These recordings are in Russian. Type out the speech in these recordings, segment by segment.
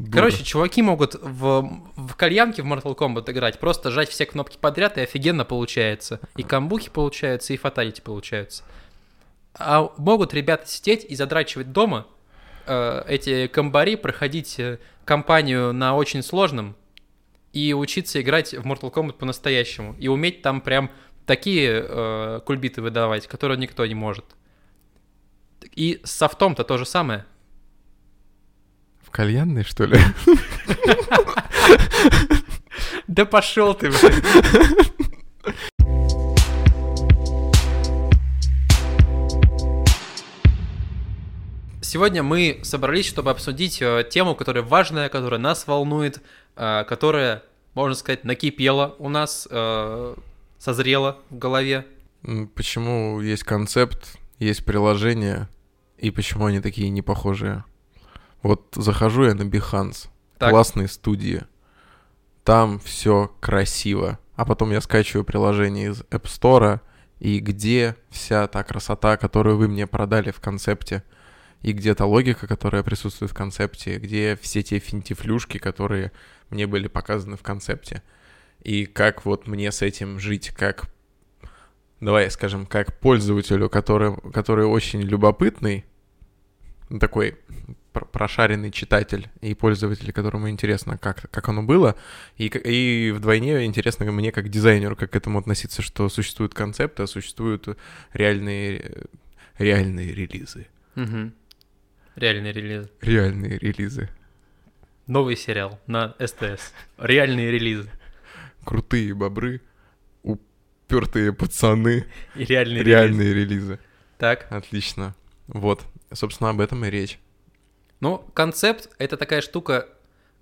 Дура. Короче, чуваки могут в, в кальянке в Mortal Kombat играть, просто жать все кнопки подряд, и офигенно получается. И камбухи получаются, и фаталити получаются. А могут ребята сидеть и задрачивать дома э, эти комбари, проходить э, кампанию на очень сложном и учиться играть в Mortal Kombat по-настоящему. И уметь там прям такие э, кульбиты выдавать, которые никто не может. И с софтом-то то же самое. В кальянной, что ли? Да пошел ты, блин. Сегодня мы собрались, чтобы обсудить э, тему, которая важная, которая нас волнует, э, которая, можно сказать, накипела у нас, э, созрела в голове. Почему есть концепт, есть приложение, и почему они такие непохожие? Вот захожу я на Behance, Так. классные студии, там все красиво, а потом я скачиваю приложение из App Store, и где вся та красота, которую вы мне продали в концепте, и где та логика, которая присутствует в концепте, где все те финтифлюшки, которые мне были показаны в концепте, и как вот мне с этим жить, как давай скажем, как пользователю, который, который очень любопытный, такой пр- прошаренный читатель и пользователь, которому интересно, как, как оно было, и, и вдвойне интересно мне как дизайнеру, как к этому относиться, что существуют концепты, а существуют реальные, реальные релизы. Мгм. Реальный релиз. Реальные релизы. Новый сериал на СТС. Реальные релизы. Крутые бобры, упертые пацаны, И реальные, реальные релизы. релизы. Так. Отлично. Вот. Собственно, об этом и речь. Ну, концепт — это такая штука...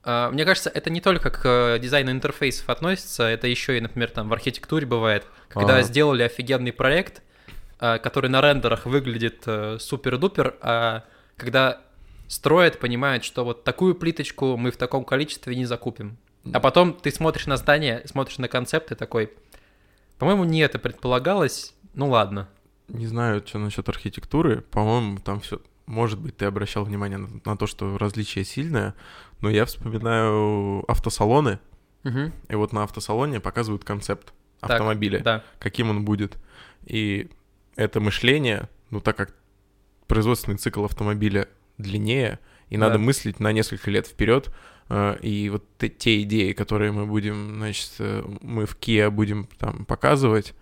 а, Мне кажется, это не только к э, дизайну интерфейсов относится, это еще и, например, там в архитектуре бывает. Когда А. сделали офигенный проект, а, который на рендерах выглядит э, супер-дупер, а когда строят, понимают, что вот такую плиточку мы в таком количестве не закупим. А потом ты смотришь на здание, смотришь на концепт и такой, по-моему, не это предполагалось, ну ладно. Не знаю, что насчет архитектуры. По-моему, там все. Может быть, ты обращал внимание на, на то, что различие сильное, но я вспоминаю автосалоны, Мгм. и вот на автосалоне показывают концепт Так, автомобиля, Да. каким он будет. И это мышление, ну так как производственный цикл автомобиля длиннее, и надо Да. мыслить на несколько лет вперед, э, и вот те, те идеи, которые мы будем, значит, э, мы в Kia будем там показывать,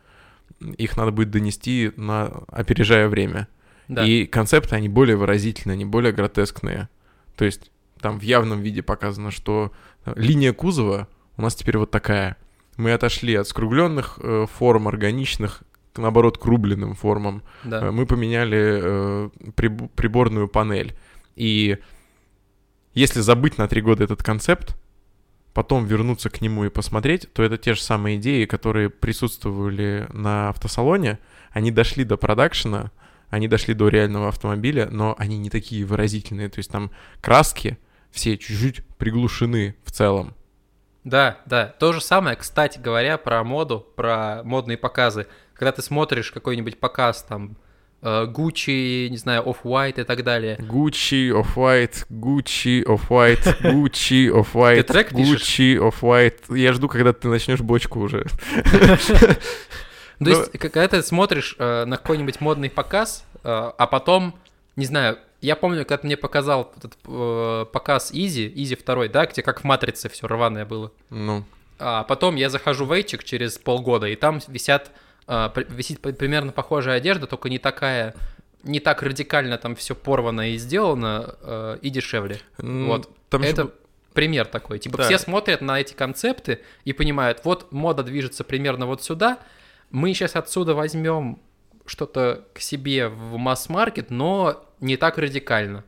их надо будет донести на опережая время. Да. И концепты, они более выразительные, они более гротескные. То есть там в явном виде показано, что э, линия кузова у нас теперь вот такая. Мы отошли от скругленных э, форм, органичных, к, наоборот, к рубленным формам. да. Э, Мы поменяли э, приб- приборную панель. И если забыть на три года этот концепт, потом вернуться к нему и посмотреть, то это те же самые идеи, которые присутствовали на автосалоне. Они дошли до продакшена, они дошли до реального автомобиля, но они не такие выразительные. То есть там краски все чуть-чуть приглушены в целом. Да, да. То же самое, кстати говоря, про моду, про модные показы. Когда ты смотришь какой-нибудь показ, там, э, Gucci, не знаю, Off-White и так далее. Gucci, Off-White, Gucci, Off-White, Gucci, Off-White? Gucci, Off-White. Я жду, когда ты начнешь бочку уже. То Ну- есть, когда ты смотришь э, на какой-нибудь модный показ, э, а потом, не знаю, я помню, когда ты мне показал этот показ Easy, Easy 2, да, где как в Матрице все рваное было. Ну, А потом я захожу в Эйчик через полгода, и там висят, висит при- примерно похожая одежда, только не такая, не так радикально там все порвано и сделано, э, и дешевле. м, Вот. там Это б- пример такой. Типа Да. все смотрят на эти концепты и понимают, вот мода движется примерно вот сюда, мы сейчас отсюда возьмем что-то к себе в масс-маркет, но не так радикально.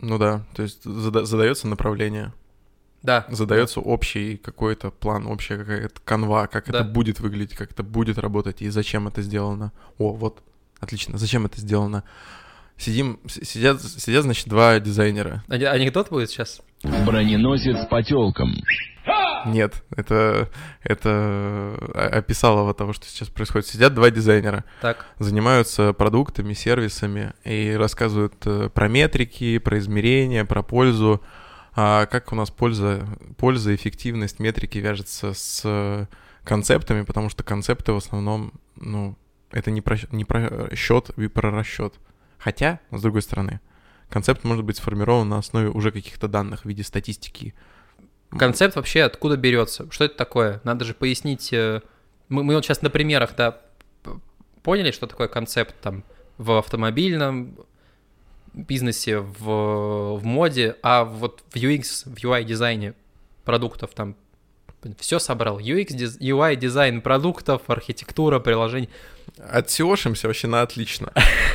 Ну да, то есть зада- задается направление, Да. задается общий какой-то план, общая какая-то канва, как Да. это будет выглядеть, как это будет работать и зачем это сделано. О, вот, отлично, зачем это сделано? Сидим, сидят, сидят, значит, два дизайнера. Ани- Анекдот будет сейчас? Броненосец по телкам. Нет, это, это о- описалово того, что сейчас происходит. Сидят два дизайнера, Так. занимаются продуктами, сервисами и рассказывают э, про метрики, про измерения, про пользу. А как у нас польза, польза, эффективность, метрики вяжется с концептами, потому что концепты в основном, ну, это не про, не про счет и про расчет. Хотя, с другой стороны, концепт может быть сформирован на основе уже каких-то данных в виде статистики. Концепт вообще откуда берется? Что это такое? Надо же пояснить. э, Мы, мы вот сейчас на примерах, да, поняли, что такое концепт там в автомобильном бизнесе, в, в моде, а вот в UX, в UI дизайне продуктов там все собрал. UX, диз- UI дизайн продуктов, архитектура, приложений. Отсеошимся вообще на отлично.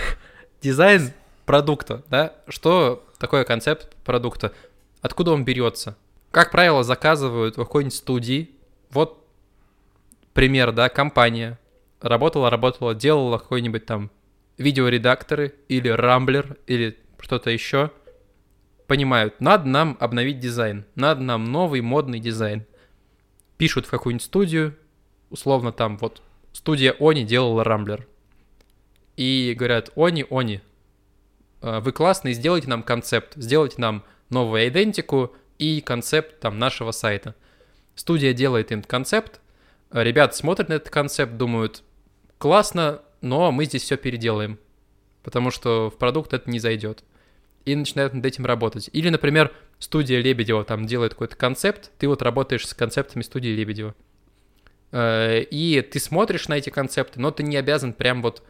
Дизайн продукта, да? Что такое концепт продукта? Откуда он берется? Как правило, заказывают в какой-нибудь студии. Вот пример, да, компания работала, работала, делала какой-нибудь там видеоредакторы или рамблер или что-то еще. Понимают, надо нам обновить дизайн, надо нам новый модный дизайн. Пишут в какую-нибудь студию, условно там вот студия Они делала рамблер. И говорят, Они, Они, э, вы классные, сделайте нам концепт, сделайте нам новую идентику и концепт там нашего сайта. Студия делает им концепт, ребята смотрят на этот концепт, думают, классно, но мы здесь все переделаем, потому что в продукт это не зайдет. И начинают над этим работать. Или, например, студия Лебедева там делает какой-то концепт, ты вот работаешь с концептами студии Лебедева. Э, И ты смотришь на эти концепты, но ты не обязан прям вот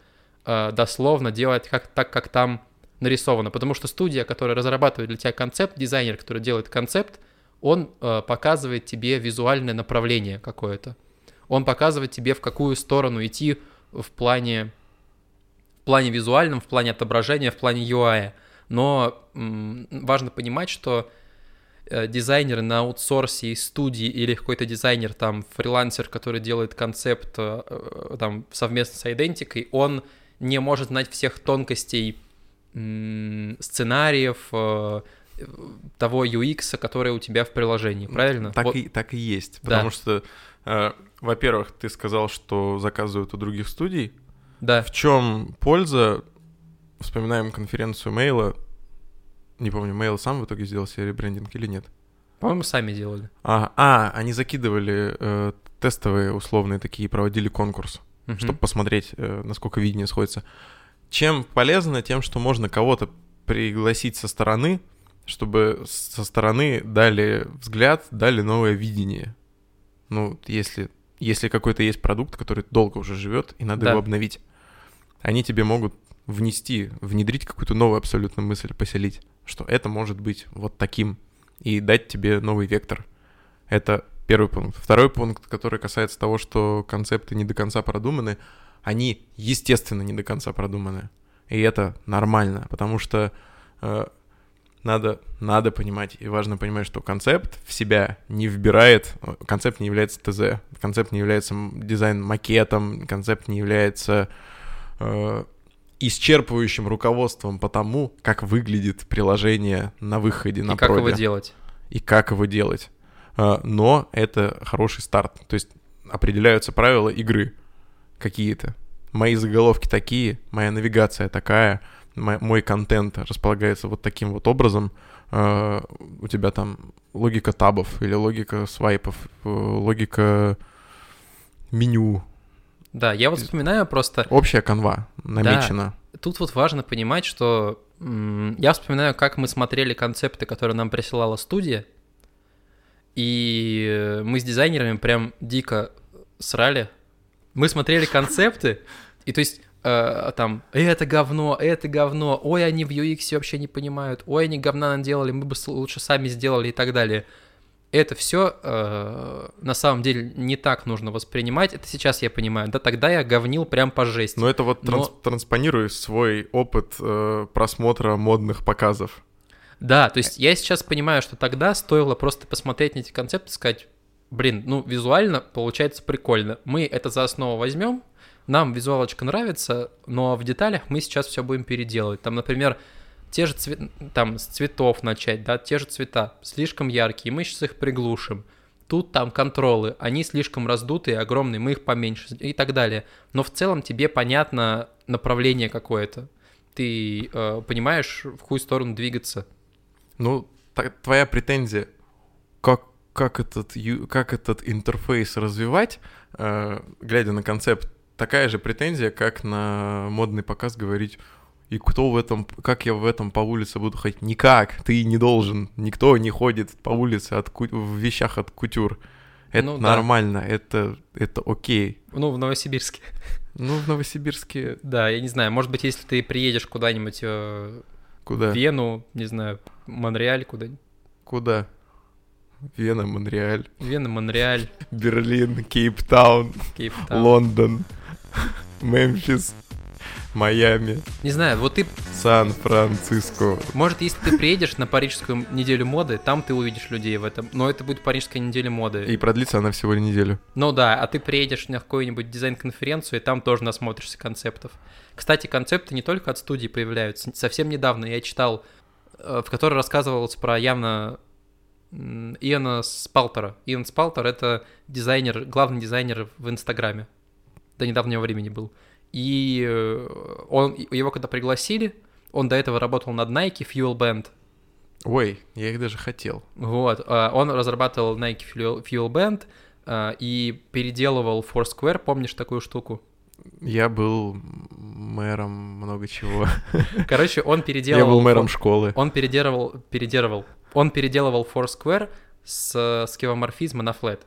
э, дословно делать как, так, как там нарисовано. Потому что студия, которая разрабатывает для тебя концепт, дизайнер, который делает концепт, он э, показывает тебе визуальное направление какое-то. Он показывает тебе, в какую сторону идти в плане, в плане визуальном, в плане отображения, в плане UI. Но важно понимать, что э, дизайнер на аутсорсе из студии или какой-то дизайнер, там, фрилансер, который делает концепт э, э, там совместно с идентикой, он не может знать всех тонкостей сценариев, того UX, который у тебя в приложении, правильно? Так, Вот- и, так и есть. Да. Потому что, э, во-первых, ты сказал, что заказывают у других студий. Да, В чем польза? Вспоминаем конференцию Мейла. Не помню, Мейл сам в итоге сделал себе ребрендинг или нет. по-моему, сами делали. А, а они закидывали э, тестовые условные такие, проводили конкурс, Мгм. чтобы посмотреть, э, насколько видение сходится. Чем полезно? Тем, что можно кого-то пригласить со стороны, чтобы со стороны дали взгляд, дали новое видение. Ну, если, если какой-то есть продукт, который долго уже живет, и надо Да. его обновить, они тебе могут внести, внедрить какую-то новую абсолютно мысль, поселить, что это может быть вот таким, и дать тебе новый вектор. Это первый пункт. Второй пункт, который касается того, что концепты не до конца продуманы, они, естественно, не до конца продуманы. И это нормально, потому что э, надо, надо понимать, и важно понимать, что концепт в себя не вбирает, э, концепт не является ТЗ, концепт не является дизайн-макетом, концепт не является э, исчерпывающим руководством по тому, как выглядит приложение на выходе, на И как его проде делать? и как его делать. А, Но это хороший старт. То есть определяются правила игры какие-то. Мои заголовки такие, моя навигация такая, мой контент располагается вот таким вот образом. А, У тебя там логика табов или логика свайпов, э, логика меню. Да, я вот вспоминаю просто, Общая канва намечена. тут вот важно понимать, что я вспоминаю, как мы смотрели концепты, которые нам присылала студия, и э, мы с дизайнерами прям дико срали. Мы смотрели концепты, и то есть э, там, это говно, это говно, ой, они в UX вообще не понимают, ой, они говна наделали, мы бы лучше сами сделали и так далее. Это все на самом деле не так нужно воспринимать. Это сейчас я понимаю. Да, тогда я говнил прям по жести. Но это вот транс- Но- транспонируй свой опыт э, просмотра модных показов. Да, то есть я сейчас понимаю, что тогда стоило просто посмотреть на эти концепты и сказать, блин, ну визуально получается прикольно. Мы это за основу возьмем, нам визуалочка нравится, но в деталях мы сейчас все будем переделывать. Там, например, те же цвет... там с цветов начать, да, те же цвета слишком яркие, мы сейчас их приглушим. Тут там контролы, они слишком раздутые, огромные, мы их поменьше и так далее. Но в целом тебе понятно направление какое-то. Ты э, понимаешь, в какую сторону двигаться. Ну, твоя претензия, как, как, этот, как этот интерфейс развивать, э, глядя на концепт, такая же претензия, как на модный показ говорить, и кто в этом, как я в этом по улице буду ходить? Никак, ты не должен, никто не ходит по улице от, в вещах от кутюр. Это Ну да. нормально, это, это окей. Ну, в Новосибирске. Ну, в Новосибирске Да, я не знаю, может быть, если ты приедешь куда-нибудь э, куда? в Вену, не знаю, Монреаль куда-нибудь. Куда? Вена, Монреаль, Вена, Монреаль, Берлин, Кейптаун, Кейптаун. Лондон, Мемфис, Майами, Не знаю, вот ты, Сан-Франциско. может, если ты приедешь на парижскую неделю моды, там ты увидишь людей в этом. Но это будет парижская неделя моды. И продлится она всего неделю. Ну да, а ты приедешь на какую-нибудь дизайн-конференцию, и там тоже насмотришься концептов. Кстати, концепты не только от студии появляются. Совсем недавно я читал, э, в которой рассказывалось про явно Иона Спалтера. Ион Спалтер — это дизайнер, главный дизайнер в Инстаграме. До недавнего времени был. И э, он, его когда пригласили, он до этого работал над Nike Fuel Band. Ой, я их даже хотел. Вот, а, он разрабатывал Nike Fuel, Band а, и переделывал Foursquare, помнишь такую штуку? Я был мэром много чего. Короче, он Я переделывал... был мэром школы. Он переделывал, переделывал, он переделывал Foursquare с скевоморфизма на Flat.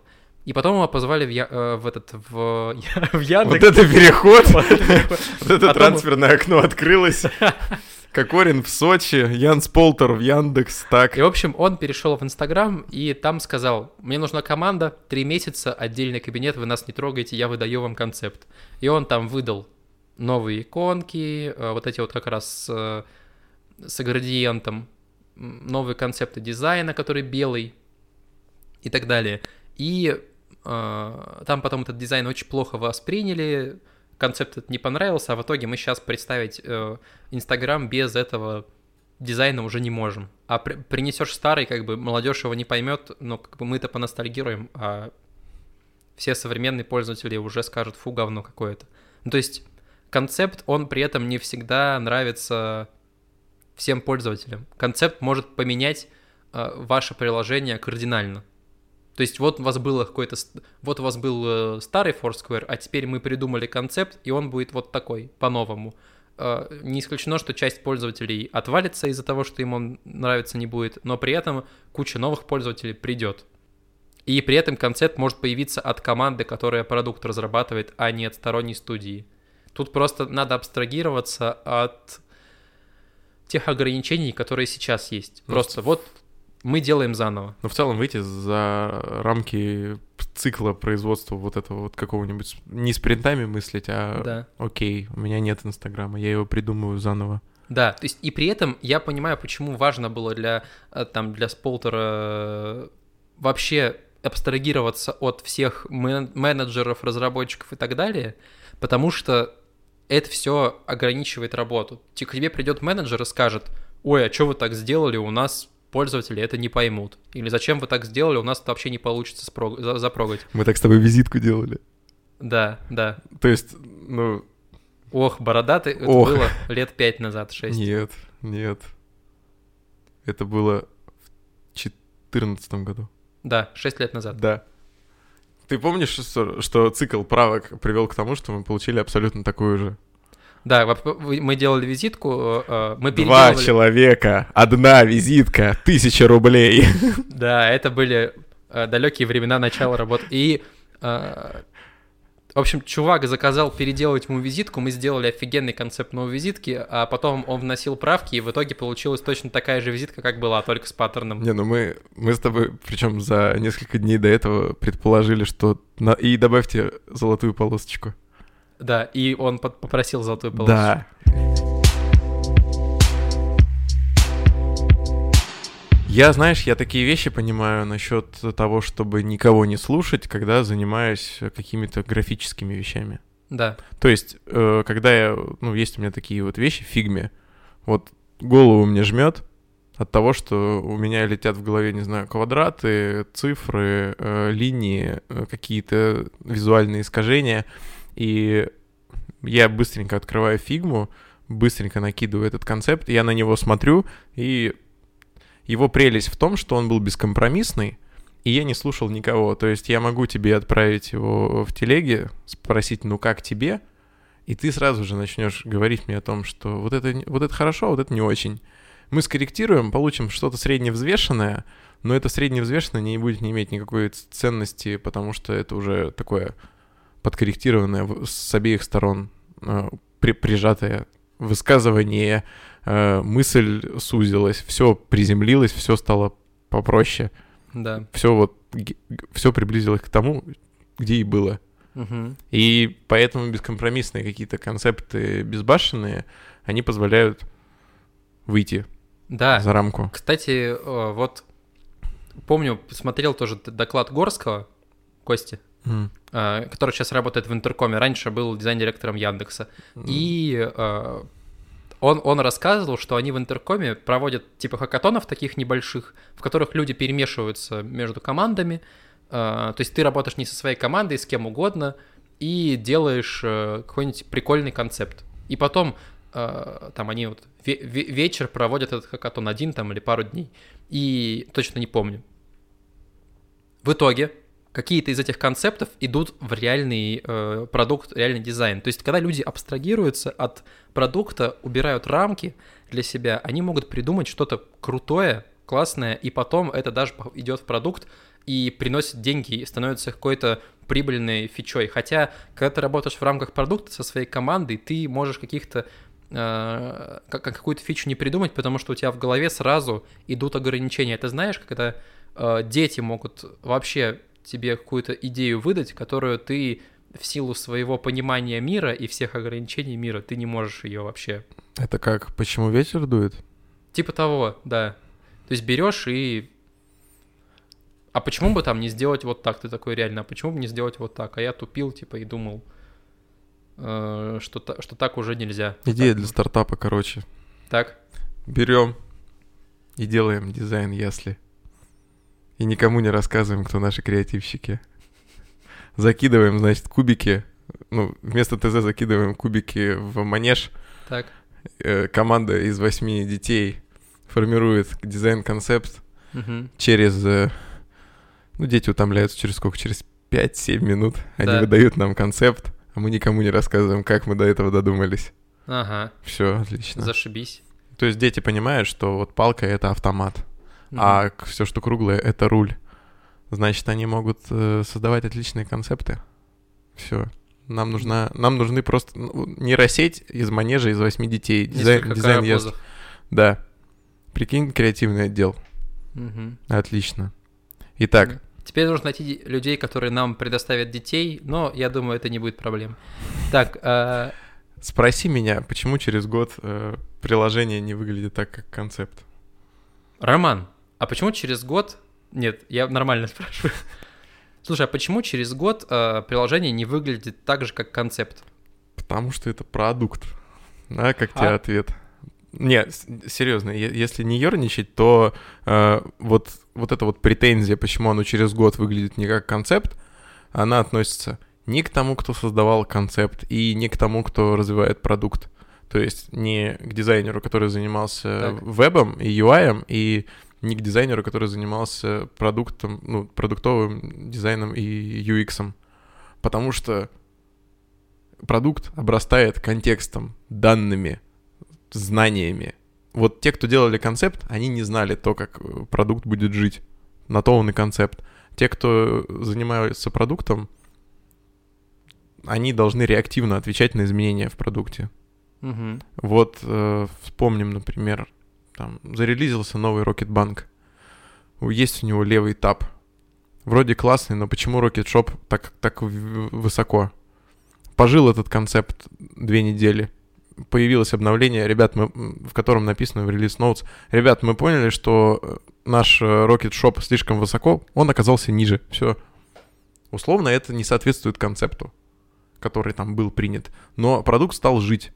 И потом его позвали в, Я- э, в этот, в, в Яндекс. Вот это переход. вот это Потом- трансферное окно открылось. Кокорин в Сочи, Янс Полтер в Яндекс, так. И, в общем, он перешел в Инстаграм и там сказал, мне нужна команда, три месяца, отдельный кабинет, вы нас не трогаете, я выдаю вам концепт. И он там выдал новые иконки, э, вот эти вот как раз э, с градиентом, новые концепты дизайна, который белый и так далее. И там потом этот дизайн очень плохо восприняли, концепт этот не понравился, а в итоге мы сейчас представить э, Инстаграм без этого дизайна уже не можем. А при- принесешь старый, как бы молодежь его не поймет, но как бы мы-то поностальгируем, а все современные пользователи уже скажут, фу, говно какое-то. Ну, то есть концепт, он при этом не всегда нравится всем пользователям. Концепт может поменять э, ваше приложение кардинально. То есть вот у вас было какой-то, вот у вас был э, старый Foursquare, а теперь мы придумали концепт, и он будет вот такой, по-новому. Э, Не исключено, что часть пользователей отвалится из-за того, что им он нравится не будет, но при этом куча новых пользователей придет. И при этом концепт может появиться от команды, которая продукт разрабатывает, а не от сторонней студии. Тут просто надо абстрагироваться от тех ограничений, которые сейчас есть. Ну, Просто вот мы делаем заново. Но в целом выйти за рамки цикла производства вот этого вот какого-нибудь... Не с принтами мыслить, а Да. окей, у меня нет Инстаграма, я его придумываю заново. Да, то есть и при этом я понимаю, почему важно было для э, там для Сполтера э, вообще абстрагироваться от всех мен- менеджеров, разработчиков и так далее, потому что это все ограничивает работу. К тебе придет менеджер и скажет, ой, а что вы так сделали, у нас пользователи это не поймут. Или зачем вы так сделали, у нас это вообще не получится спро- за- запрогать. Мы так с тобой визитку делали. Да, да. То есть, ну, Ох, бородатый, это Ох. было лет пять назад, шесть. нет, нет. Это было в четырнадцатом году. Да, шесть лет назад. Да. Ты помнишь, что, что цикл правок привел к тому, что мы получили абсолютно такую же? Да, мы делали визитку, э, мы Два переделывали... человека, одна визитка, тысяча рублей. Да, это были э, далекие времена начала работы. И, э, в общем, чувак заказал переделать ему визитку, мы сделали офигенный концепт новой визитки, а потом он вносил правки, и в итоге получилась точно такая же визитка, как была, только с паттерном. Не, ну мы, мы с тобой, причем за несколько дней до этого предположили, что... на- И добавьте золотую полосочку. Да, и он под- попросил золотую полосу. Да. Я, знаешь, я такие вещи понимаю насчет того, чтобы никого не слушать, когда занимаюсь какими-то графическими вещами. Да, То есть, э, когда я, ну, есть у меня такие вот вещи фигме, вот голову мне жмет от того, что у меня летят в голове, не знаю, квадраты, цифры, э, линии, э, какие-то визуальные искажения, и я быстренько открываю фигму, быстренько накидываю этот концепт, я на него смотрю, и его прелесть в том, что он был бескомпромиссный, и я не слушал никого. То есть я могу тебе отправить его в телеге, спросить, ну как тебе, и ты сразу же начнешь говорить мне о том, что вот это, вот это хорошо, а вот это не очень. Мы скорректируем, получим что-то средневзвешенное, но это средневзвешенное не будет не иметь никакой ценности, потому что это уже такое подкорректированное с обеих сторон э, при, прижатое высказывание, э, мысль сузилась, все приземлилось, все стало попроще, Да. все вот все приблизилось к тому, где и было. Мгм. И поэтому бескомпромиссные какие-то концепты безбашенные, они позволяют выйти Да. за рамку. Кстати, э, вот помню, смотрел тоже доклад Горского, Кости, Э, который сейчас работает в Интеркоме. Раньше был дизайн-директором Яндекса. И э, он, он рассказывал, что они в Интеркоме проводят типа хакатонов таких небольших, в которых люди перемешиваются между командами. Э, то есть ты работаешь не со своей командой, с кем угодно, и делаешь какой-нибудь прикольный концепт. И потом там они вот ве- ве- вечер проводят этот хакатон один там или пару дней. И точно не помню. В итоге какие-то из этих концептов идут в реальный э, продукт, реальный дизайн. То есть, когда люди абстрагируются от продукта, убирают рамки для себя, они могут придумать что-то крутое, классное, и потом это даже идет в продукт и приносит деньги, и становится какой-то прибыльной фичой. Хотя, когда ты работаешь в рамках продукта со своей командой, ты можешь каких-то э, как какую-то фичу не придумать, потому что у тебя в голове сразу идут ограничения. Ты знаешь, когда э, дети могут вообще тебе какую-то идею выдать, которую ты в силу своего понимания мира и всех ограничений мира, ты не можешь ее вообще. Это как, почему ветер дует? Типа того, да. То есть берешь и... А почему бы там не сделать вот так? Ты такой реально, а почему бы не сделать вот так? А я тупил, типа, и думал, э, что, что так уже нельзя. Идея Так, для стартапа, короче. Так, Берем и делаем дизайн ясли. И никому не рассказываем, кто наши креативщики. Закидываем, значит, кубики. Ну, вместо ТЗ закидываем кубики в манеж. так. Э, команда из восьми детей формирует дизайн-концепт мгм. через... э, Ну, дети утомляются через сколько? Через 5-7 минут. Они Да. выдают нам концепт, а мы никому не рассказываем, как мы до этого додумались. Ага, Все, отлично. зашибись. То есть дети понимают, что вот палка — это автомат, Мгм. а все, что круглое, это руль. Значит, они могут э, создавать отличные концепты. Все. Нам нужна, нам нужны просто ну, нейросеть из манежа из восьми детей. Дизайн, дизайн карапузов. Да. Прикинь, креативный отдел. Мгм. Отлично. Итак, Теперь нужно найти людей, которые нам предоставят детей, но я думаю, это не будет проблем. Так, э, спроси меня, почему через год э, приложение не выглядит так, как концепт? Роман, а почему через год... Нет, я нормально спрашиваю. Слушай, а почему через год э, приложение не выглядит так же, как концепт? Потому что это продукт. Да, как тебе А? ответ? Не, серьезно, если не ерничать, то э, вот, вот эта вот претензия, почему оно через год выглядит не как концепт, она относится не к тому, кто создавал концепт, и не к тому, кто развивает продукт. То есть не к дизайнеру, который занимался Так. вебом и UI, и не к дизайнеру, который занимался продуктом, ну, продуктовым дизайном и UX. Потому что продукт обрастает контекстом, данными, знаниями. Вот те, кто делали концепт, они не знали то, как э, продукт будет жить. На то он и концепт. Те, кто занимаются продуктом, они должны реактивно отвечать на изменения в продукте. Мгм. Вот э, вспомним, например, там зарелизился новый Rocketbank. У- Есть у него левый таб. Вроде классный, но почему Rocket Shop так, так высоко? Пожил этот концепт две недели. Появилось обновление, ребят, мы, в котором написано в релиз notes. Ребят, мы поняли, что э, наш э, Rocket Shop слишком высоко, он оказался ниже. Все. Условно это не соответствует концепту, который там был принят. Но продукт стал жить.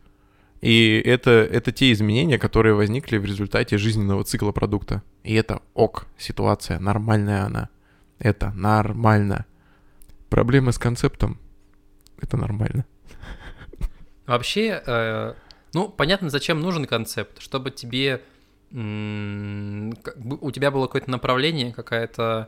И это, это те изменения, которые возникли в результате жизненного цикла продукта. И это ок, ситуация, нормальная она. Это нормально. Проблемы с концептом — это нормально. Вообще, э, ну, понятно, зачем нужен концепт, чтобы тебе м, у тебя было какое-то направление, какая-то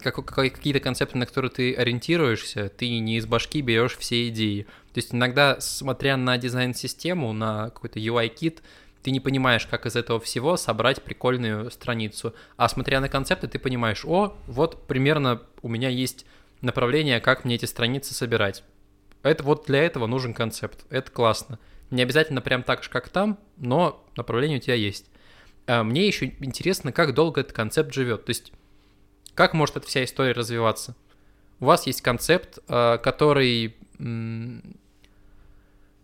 какие-то концепты, на которые ты ориентируешься, ты не из башки берешь все идеи. То есть иногда, смотря на дизайн-систему, на какой-то UI-кит, ты не понимаешь, как из этого всего собрать прикольную страницу. А смотря на концепты, ты понимаешь, о, вот примерно у меня есть направление, как мне эти страницы собирать. Это вот для этого нужен концепт. Это классно. Не обязательно прям так же, как там, но направление у тебя есть. А Мне еще интересно, как долго этот концепт живет. То есть, как может эта вся история развиваться? У вас есть концепт, а, который,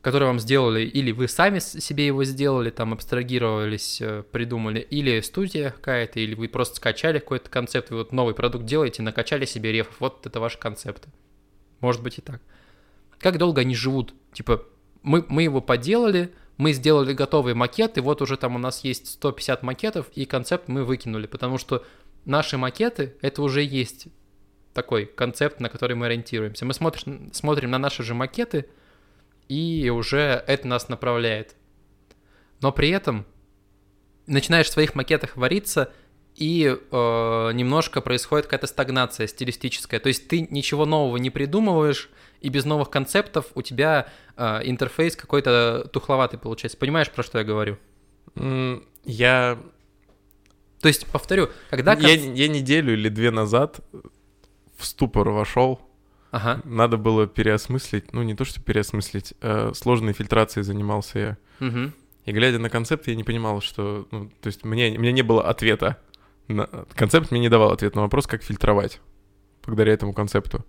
который вам сделали, или вы сами себе его сделали, там абстрагировались, э, придумали, или студия какая-то, или вы просто скачали какой-то концепт, вы вот новый продукт делаете, накачали себе рефов, вот это ваши концепты. Может быть и так. Как долго они живут? Типа, мы, мы его поделали, мы сделали готовый макет, и вот уже там у нас есть 150 макетов, и концепт мы выкинули, потому что наши макеты — это уже есть такой концепт, на который мы ориентируемся. Мы смотрим, смотрим на наши же макеты, и уже это нас направляет. Но при этом начинаешь в своих макетах вариться, и э, немножко происходит какая-то стагнация стилистическая. То есть ты ничего нового не придумываешь, и без новых концептов у тебя э, интерфейс какой-то тухловатый получается. Понимаешь, про что я говорю? М, Я, То есть, повторю, когда... я, я неделю или две назад в ступор вошел. Ага. Надо было переосмыслить, ну не то, что переосмыслить, э, сложной фильтрацией занимался я. Мгм. И глядя на концепт, я не понимал, что, ну, то есть мне, у меня не было ответа. Концепт мне не давал ответ на вопрос, как фильтровать благодаря этому концепту.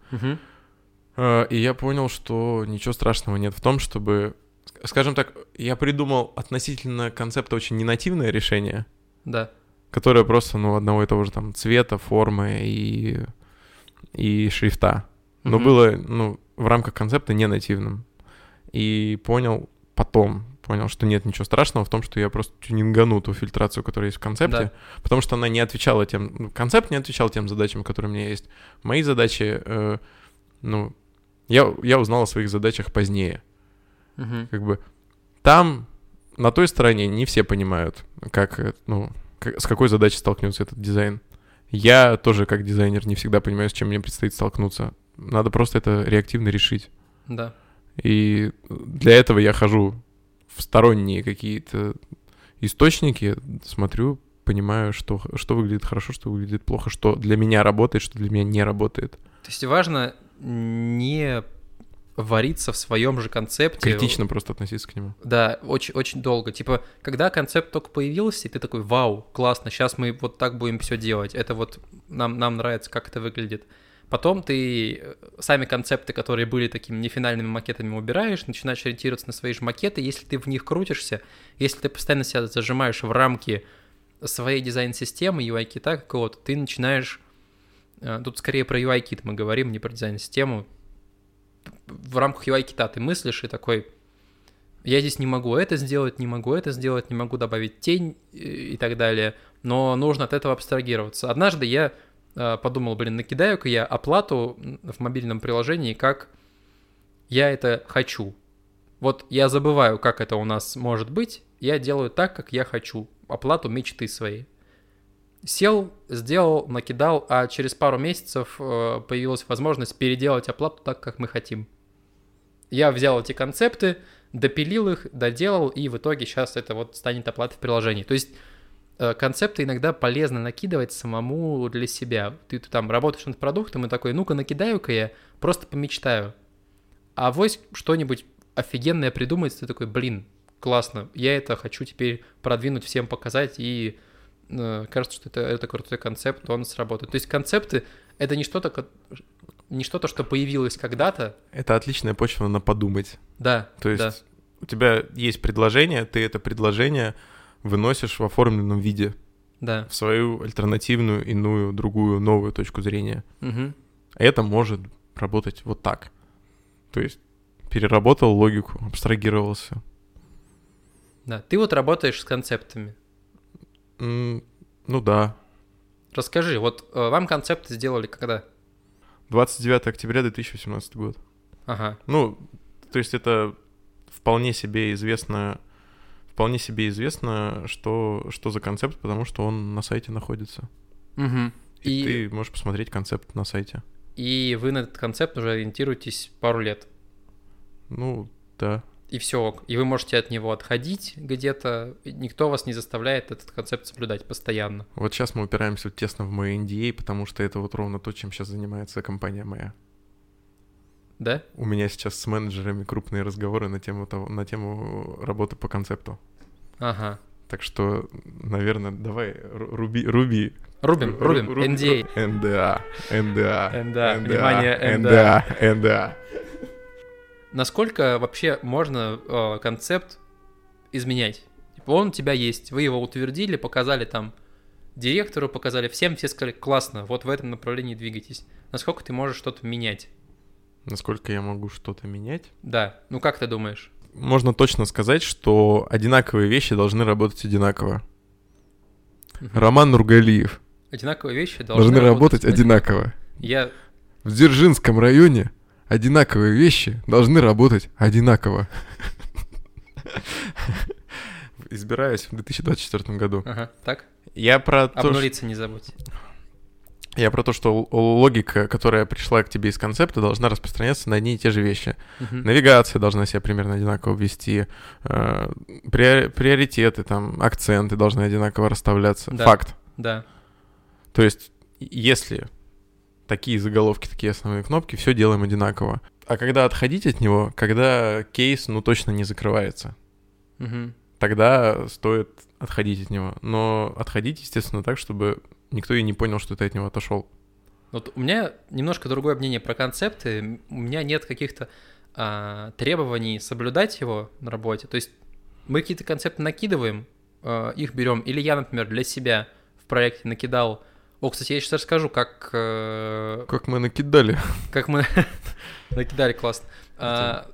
Э, И я понял, что ничего страшного нет в том, чтобы... ск- Скажем так, я придумал относительно концепта очень ненативное решение, Да. которое просто, ну, одного и того же там цвета, формы и, и шрифта. Но Мгм. было, ну, в рамках концепта не нативным. И понял потом, понял, что нет ничего страшного в том, что я просто тюнингану ту фильтрацию, которая есть в концепте, Да. потому что она не отвечала тем... ну, Концепт не отвечал тем задачам, которые у меня есть. Мои задачи, э, ну, я, я узнал о своих задачах позднее. Мгм. Как бы там, на той стороне, не все понимают, как, э, ну, как- с какой задачей столкнется этот дизайн. Я тоже, как дизайнер, не всегда понимаю, с чем мне предстоит столкнуться. Надо просто это реактивно решить. Да. И для этого я хожу в сторонние какие-то источники, смотрю, понимаю, что, что выглядит хорошо, что выглядит плохо, что для меня работает, что для меня не работает. То есть важно не вариться в своем же концепте. Критично просто относиться к нему. Да, очень, очень долго. Типа, когда концепт только появился, и ты такой, вау, классно, сейчас мы вот так будем все делать. Это вот нам, нам нравится, как это выглядит. Потом ты э, сами концепты, которые были такими нефинальными макетами, убираешь, начинаешь ориентироваться на свои же макеты. Если ты в них крутишься, если ты постоянно себя зажимаешь в рамки своей дизайн-системы, UI-кита какого-то, ты начинаешь... э, Тут скорее про UI-кит мы говорим, не про дизайн-систему. В рамках UI-кита ты мыслишь и такой, я здесь не могу это сделать, не могу это сделать, не могу добавить тень э, и так далее, но нужно от этого абстрагироваться. Однажды я подумал, блин, накидаю-ка я оплату в мобильном приложении, как я это хочу. Вот я забываю, как это у нас может быть, я делаю так, как я хочу, оплату мечты своей. Сел, сделал, накидал, а через пару месяцев э, появилась возможность переделать оплату так, как мы хотим. Я взял эти концепты, допилил их, доделал, и в итоге сейчас это вот станет оплатой в приложении. То есть э, концепты иногда полезно накидывать самому для себя. Ты, ты там работаешь над продуктом и такой, ну-ка накидаю-ка я, просто помечтаю. А вось что-нибудь офигенное придумается, ты такой, блин, классно, я это хочу теперь продвинуть, всем показать, и э, кажется, что это, это крутой концепт, он сработает. То есть концепты — это не что-то, не что-то, что появилось когда-то, Это отличная почва на подумать. да, То есть да, у тебя есть предложение, ты это предложение выносишь в оформленном виде да. в свою альтернативную, иную, другую, новую точку зрения. Мгм. Это может работать вот так. То есть переработал логику, абстрагировался. Да, ты вот работаешь с концептами. М, Ну да. Расскажи, вот э, вам концепты сделали когда? 29 октября 2018 год. Ага, Ну, то есть это вполне себе известно, вполне себе известно, что, что за концепт, потому что он на сайте находится. Мгм. И, И, ты можешь посмотреть концепт на сайте. и вы на этот концепт уже ориентируетесь пару лет. Ну, да. И все. И вы можете от него отходить где-то. Никто вас не заставляет этот концепт соблюдать постоянно. Вот сейчас мы упираемся тесно в мой NDA, потому что это вот ровно то, чем сейчас занимается компания моя. Да? У меня сейчас с менеджерами крупные разговоры на тему, того, на тему работы по концепту. Ага. Так что, наверное, давай ру- руби, руби. Рубим, Ру- рубим. ру- NDA. НДА, НДА, НДА, внимание, НДА, НДА. Насколько вообще можно э, концепт изменять? Типа он у тебя есть, вы его утвердили, показали там директору, показали всем, все сказали, классно, вот в этом направлении двигайтесь. Насколько ты можешь что-то менять? Насколько я могу что-то менять? Да, ну как ты думаешь? Можно точно сказать, что одинаковые вещи должны работать одинаково. Мгм. Роман Нургалиев. Одинаковые вещи должны, Должны работать один- одинаково. Я В Дзержинском районе одинаковые вещи должны работать одинаково. Избираюсь в 2024 году. Ага, так? Я про Обнулиться не забудь. Я про то, что логика, которая пришла к тебе из концепта, должна распространяться на одни и те же вещи. Мгм. Навигация должна себя примерно одинаково вести, э, приори- приоритеты, там, акценты должны одинаково расставляться. Да. Факт. Да. То есть, если такие заголовки, такие основные кнопки, все делаем одинаково. А когда отходить от него, когда кейс, ну, точно не закрывается, Мгм. тогда стоит отходить от него. Но отходить, естественно, так, чтобы никто и не понял, что ты от него отошел. Вот у меня немножко другое мнение про концепты. У меня нет каких-то а, требований соблюдать его на работе. То есть мы какие-то концепты накидываем, а, их берем. Или я, например, для себя в проекте накидал. О, кстати, я сейчас расскажу, как, э, Как мы накидали. как мы накидали классно. А,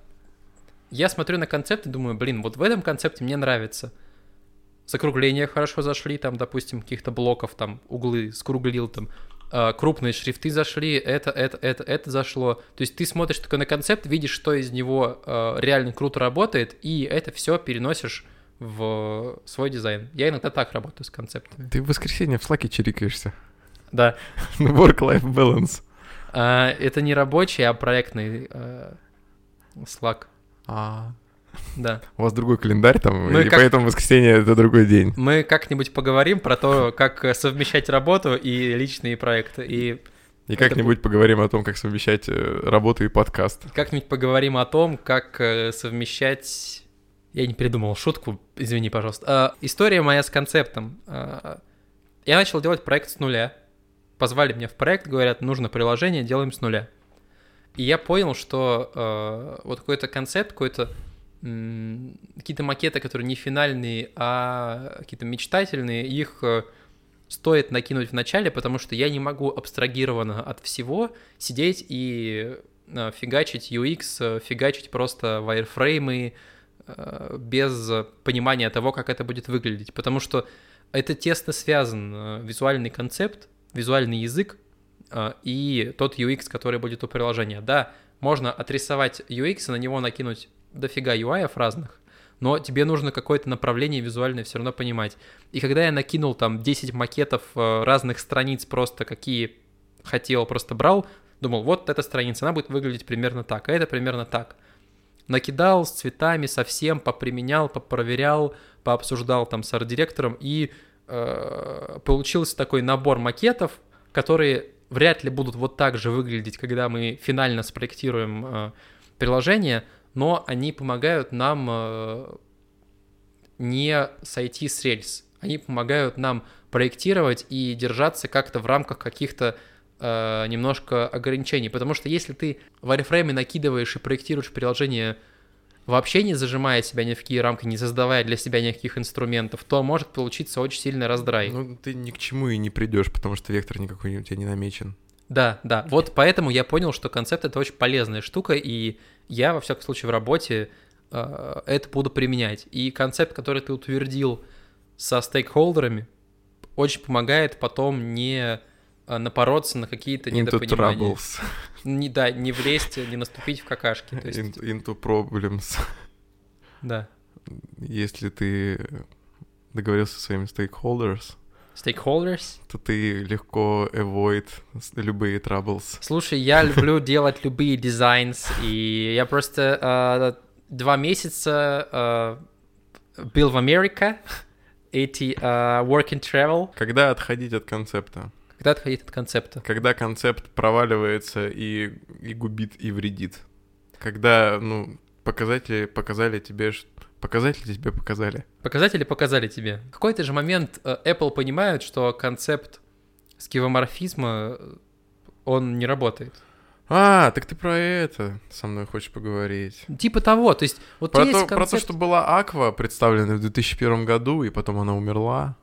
Я смотрю на концепт и думаю, блин, вот в этом концепте мне нравится. Закругления хорошо зашли, там, допустим, каких-то блоков, там, углы скруглил, там, а, крупные шрифты зашли, это, это, это, это зашло. То есть ты смотришь только на концепт, видишь, что из него а, реально круто работает, и это все переносишь в свой дизайн. Я иногда так работаю с концептами. Ты в воскресенье в слаке чирикаешься. Да. Work-life balance. А, это не рабочий, а проектный а, Slack. А, Да. у вас другой календарь там, Ну и и как- поэтому воскресенье это другой день. Мы как-нибудь поговорим про то, как э, совмещать работу и личные проекты. И И Это как-нибудь поговорим о том, как совмещать э, работу и подкаст. как-нибудь поговорим о том, как э, совмещать... Я не придумал шутку, извини, пожалуйста. А, история моя с концептом. А, я начал делать проект с нуля. Позвали меня в проект, говорят, нужно приложение, делаем с нуля. И я понял, что э, вот какой-то концепт, какой-то какие-то макеты, которые не финальные, а какие-то мечтательные, их э, стоит накинуть в начале, потому что я не могу абстрагированно от всего сидеть и э, фигачить UX, э, фигачить просто вайрфреймы без понимания того, как это будет выглядеть. Потому что это тесно связан визуальный концепт, визуальный язык и тот UX, который будет у приложения. Да, можно отрисовать UX и на него накинуть дофига UI разных, но тебе нужно какое-то направление визуальное все равно понимать. И когда я накинул там 10 макетов э, разных страниц просто, какие хотел, просто брал, думал, вот эта страница, она будет выглядеть примерно так, а это примерно так. Накидал с цветами совсем, поприменял, попроверял, пообсуждал там с арт-директором, и э, получился такой набор макетов, которые вряд ли будут вот так же выглядеть, когда мы финально спроектируем э, приложение, но они помогают нам э, не сойти с рельс. Они помогают нам проектировать и держаться как-то в рамках каких-то э, немножко ограничений. Потому что если ты в Warframe накидываешь и проектируешь приложение вообще не зажимая себя ни в какие рамки, не создавая для себя никаких инструментов, то может получиться очень сильный раздрай. Ну, ты ни к чему и не придешь, потому что вектор никакой у тебя не намечен. Да, да. Вот поэтому я понял, что концепт это очень полезная штука, и я, во всяком случае, в работе э, это буду применять. И концепт, который ты утвердил со стейкхолдерами, очень помогает потом не э, напороться на какие-то Into недопонимания. troubles, Не, да, не влезть, не наступить в какашки. То есть, into, into problems. да. если ты договорился со своими stakeholders, Stakeholders. то ты легко avoid любые troubles. Слушай, я люблю делать любые дизайнс, и я просто э, два месяца э, был в Америке, эти э, work and travel, Когда отходить от концепта? когда отходить от концепта. Когда концепт проваливается и, и губит, и вредит. Когда, ну, показатели показали тебе, ш- показатели тебе показали. Показатели показали тебе. В какой-то же момент э, Apple понимает, что концепт скивоморфизма, э, он не работает. А, так ты про это со мной хочешь поговорить. Типа того, то есть вот Про есть то, про то, концепт... что была Аква представлена в 2001 году, и потом она умерла.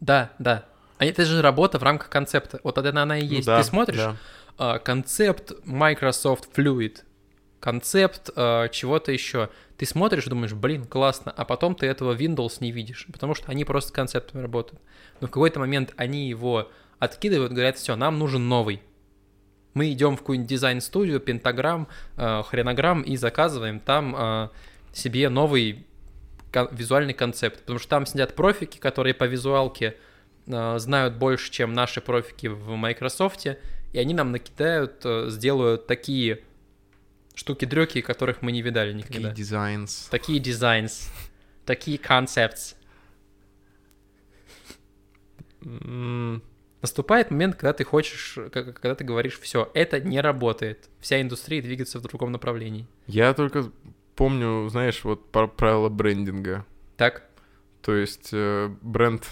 Да, да. А это же работа в рамках концепта. Вот это она и Ну есть. да, Ты смотришь, да. а, концепт Microsoft Fluid, концепт а, чего-то еще. Ты смотришь, думаешь, блин, классно, а потом ты этого Windows не видишь, потому что они просто концептами работают. Но в какой-то момент они его откидывают, говорят, все, нам нужен новый. Мы идем в какую-нибудь дизайн-студию, пентаграмм, э, хренограмм и заказываем там э, себе новый кон- визуальный концепт, потому что там сидят профики, которые по визуалке э, знают больше, чем наши профики в Microsoft, и они нам накидают, э, сделают такие штуки-дрёки, которых мы не видали никогда. Такие дизайнс. Такие дизайнс, такие концепты. Наступает момент, когда ты хочешь, когда ты говоришь, все, это не работает. Вся индустрия двигается в другом направлении. Я только помню, знаешь, вот правила брендинга. Так? То есть э, бренд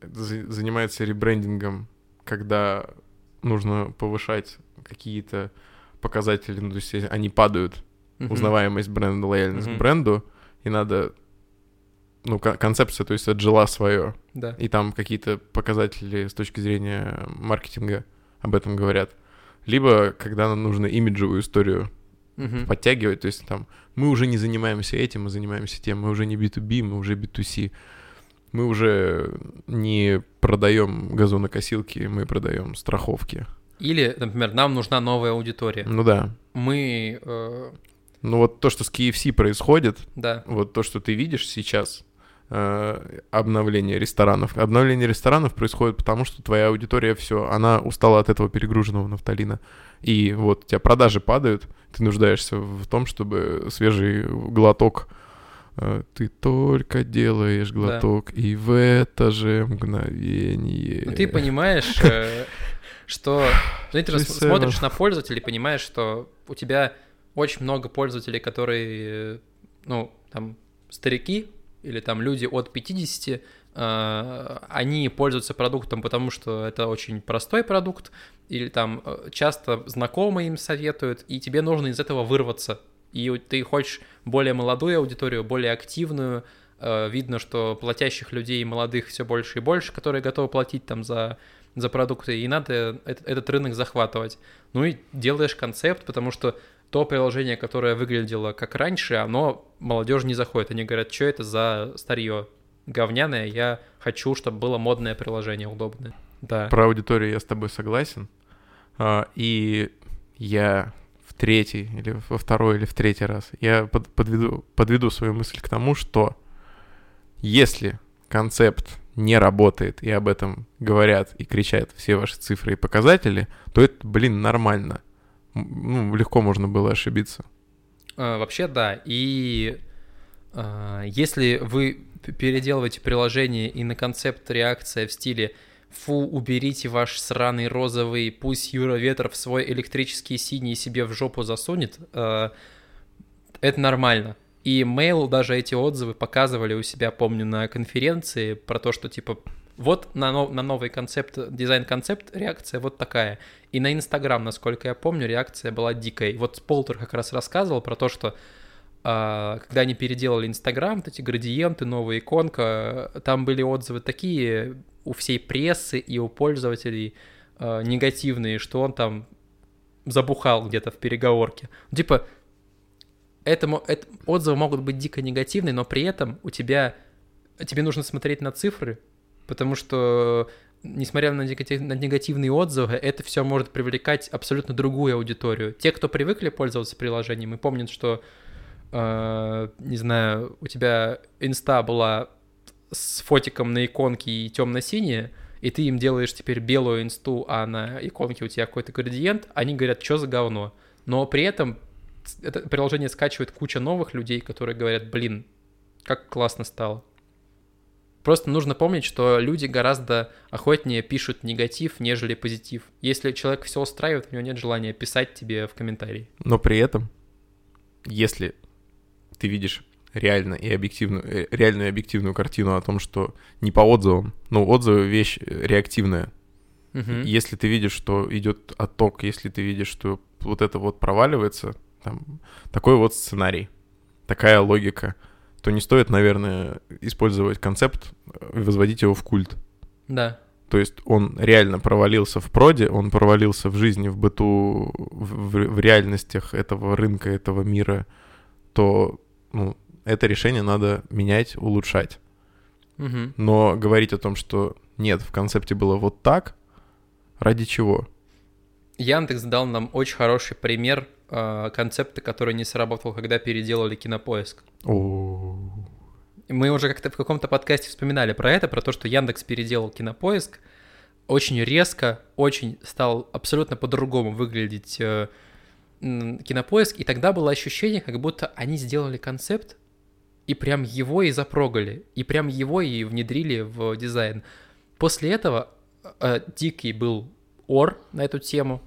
за- занимается ребрендингом, когда нужно повышать какие-то показатели, ну, то есть они падают, Мгм. узнаваемость бренда, лояльность Мгм. к бренду, и надо, ну, кон- концепция, то есть отжила свое, Да. и там какие-то показатели с точки зрения маркетинга об этом говорят. Либо когда нам нужно имиджевую историю Мгм. подтягивать, то есть там мы уже не занимаемся этим, мы занимаемся тем, мы уже не B2B, мы уже B2C, мы уже не продаем газонокосилки, мы продаем страховки. Или, например, нам нужна новая аудитория. Ну да. Мы, э, Ну вот то, что с KFC происходит, да, вот то, что ты видишь сейчас, э, обновление ресторанов. Обновление ресторанов происходит потому, что твоя аудитория все, она устала от этого перегруженного нафталина. И вот у тебя продажи падают, ты нуждаешься в том, чтобы свежий глоток э, ты только делаешь глоток, и в это же мгновение. Ну, ты понимаешь, э, что... Ну, ты G7. смотришь на пользователей, понимаешь, что у тебя очень много пользователей, которые, э, ну, там, старики или там люди от 50, э, они пользуются продуктом, потому что это очень простой продукт, или там э, часто знакомые им советуют, и тебе нужно из этого вырваться. И ты хочешь более молодую аудиторию, более активную, видно, что платящих людей молодых все больше и больше, которые готовы платить там за, за продукты, и надо этот, рынок захватывать. Ну и делаешь концепт, потому что то приложение, которое выглядело как раньше, оно молодежь не заходит. Они говорят, что это за старье говняное, я хочу, чтобы было модное приложение, удобное. Да. Про аудиторию я с тобой согласен. А, И я в третий или во второй или в третий раз я под- подведу, подведу свою мысль к тому, что если концепт не работает, и об этом говорят и кричат все ваши цифры и показатели, то это, блин, нормально. Ну, легко можно было ошибиться. А, Вообще, да. И а, если вы переделываете приложение и на концепт реакция в стиле «Фу, уберите ваш сраный розовый, пусть Юра Ветров свой электрический синий себе в жопу засунет», а, это нормально. И Mail даже эти отзывы показывали у себя, помню, на конференции про то, что типа вот на, на новый концепт, дизайн-концепт реакция вот такая. И на Инстаграм, насколько я помню, реакция была дикой. Вот Полтер как раз рассказывал про то, что а, когда они переделали Инстаграм, вот эти градиенты, новая иконка, там были отзывы такие у всей прессы и у пользователей а, негативные, что он там забухал где-то в переговорке. Ну, Типа, это, мо- это- отзывы могут быть дико негативные, но при этом у тебя тебе нужно смотреть на цифры, потому что несмотря на, негатив- на негативные отзывы, это все может привлекать абсолютно другую аудиторию. Те, кто привыкли пользоваться приложением и помнят, что э, не знаю, у тебя инста была с фотиком на иконке и темно-синяя, и ты им делаешь теперь белую инсту, а на иконке у тебя какой-то градиент, они говорят, что за говно. Но при этом это приложение скачивает куча новых людей, которые говорят, блин, как классно стало. Просто нужно помнить, что люди гораздо охотнее пишут негатив, нежели позитив. Если человек все устраивает, у него нет желания писать тебе в комментарии. Но при этом, если ты видишь реально и объективную, э, реальную и объективную картину о том, что не по отзывам, но отзывы вещь э, реактивная. Мгм. Если ты видишь, что идет отток, если ты видишь, что вот это вот проваливается, там, такой вот сценарий, такая логика, то не стоит, наверное, использовать концепт э, и возводить его в культ. Да. То есть он реально провалился в проде, он провалился в жизни, в быту, в, в- в реальностях этого рынка, этого мира, то ну, это решение надо менять, улучшать. Мгм. Но говорить о том, что нет, в концепте было вот так, ради чего? Яндекс дал нам очень хороший пример э, концепта, который не сработал, когда переделали кинопоиск. Мы уже как-то в каком-то подкасте вспоминали про это, про то, что Яндекс переделал кинопоиск. Очень резко, очень стал абсолютно по-другому выглядеть э, кинопоиск. И тогда было ощущение, как будто они сделали концепт, и прям его и запрогали, и прям его и внедрили в дизайн. После этого э, дикий был ор на эту тему.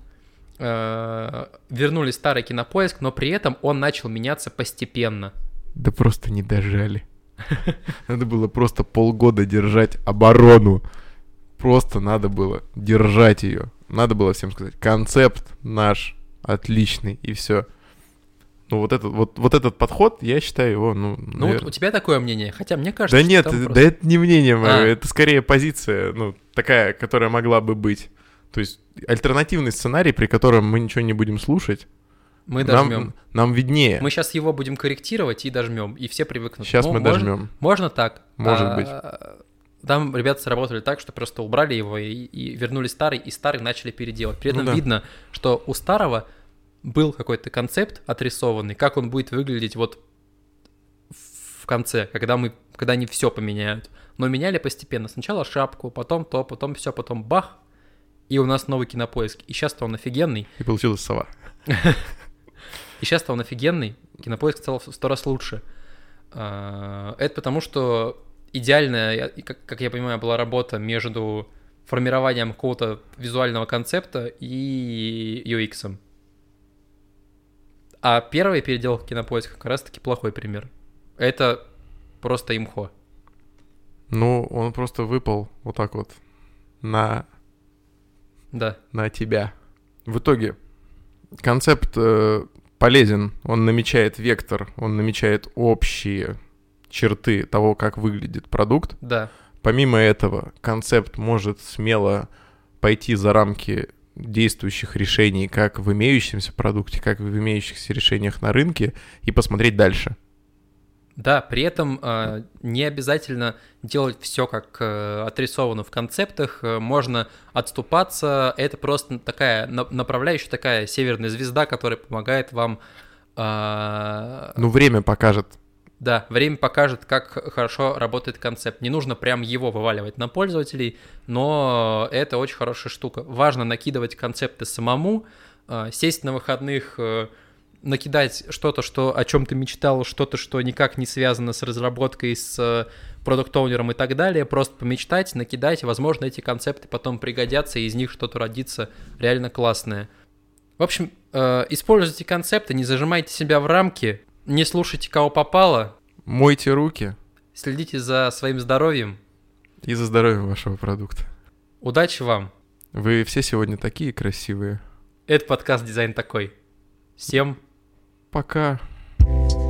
Э, вернули старый кинопоиск, но при этом он начал меняться постепенно. да просто не дожали. Надо было просто полгода держать оборону. Просто надо было держать ее. Надо было всем сказать, концепт наш отличный, и все. Ну, вот этот, вот, вот этот подход, я считаю его, ну, Ну, вот наверно- у тебя такое мнение, хотя мне кажется, Да нет, там да просто- это не мнение мое, А. это скорее позиция, ну, такая, которая могла бы быть. То есть альтернативный сценарий, при котором мы ничего не будем слушать, мы нам, дожмем. нам виднее. Мы сейчас его будем корректировать и дожмем, и все привыкнут. Сейчас Ну, мы можно- дожмем. Можно так. Может А, быть. Там ребята сработали так, что просто убрали его и, и вернули старый, и старый начали переделать. При Ну этом да. видно, что у старого был какой-то концепт отрисованный, как он будет выглядеть вот в конце, когда мы, когда они все поменяют. Но меняли постепенно. Сначала шапку, потом то, потом все, потом бах, и у нас новый кинопоиск. И сейчас-то он офигенный. И получилась сова. И сейчас-то он офигенный, кинопоиск стал в сто раз лучше. А, Это потому, что идеальная, как, как я понимаю, была работа между формированием какого-то визуального концепта и UX. А первая переделка кинопоиска как раз-таки плохой пример. Это просто имхо. Ну, он просто выпал вот так вот на, Да. на тебя. В итоге концепт э, полезен, он намечает вектор, он намечает общие черты того, как выглядит продукт. Да. Помимо этого, концепт может смело пойти за рамки действующих решений как в имеющемся продукте, как в имеющихся решениях на рынке и посмотреть дальше. Да, при этом э, не обязательно делать все как э, отрисовано в концептах, э, можно отступаться. Это просто такая на- направляющая такая северная звезда, которая помогает вам. э, Ну, время покажет. Да, время покажет, как хорошо работает концепт. Не нужно прям его вываливать на пользователей, но это очень хорошая штука. Важно накидывать концепты самому, э, сесть на выходных, э, накидать что-то, что, о чем ты мечтал, что-то, что никак не связано с разработкой, с продукт-оунером и так далее, просто помечтать, накидать, возможно, эти концепты потом пригодятся, и из них что-то родится реально классное. В общем, э, используйте концепты, не зажимайте себя в рамки, не слушайте, кого попало, Мойте руки следите за своим здоровьем. и за здоровьем вашего продукта. Удачи вам! Вы все сегодня такие красивые. Это подкаст «Дизайн такой». Всем Пока. Пока.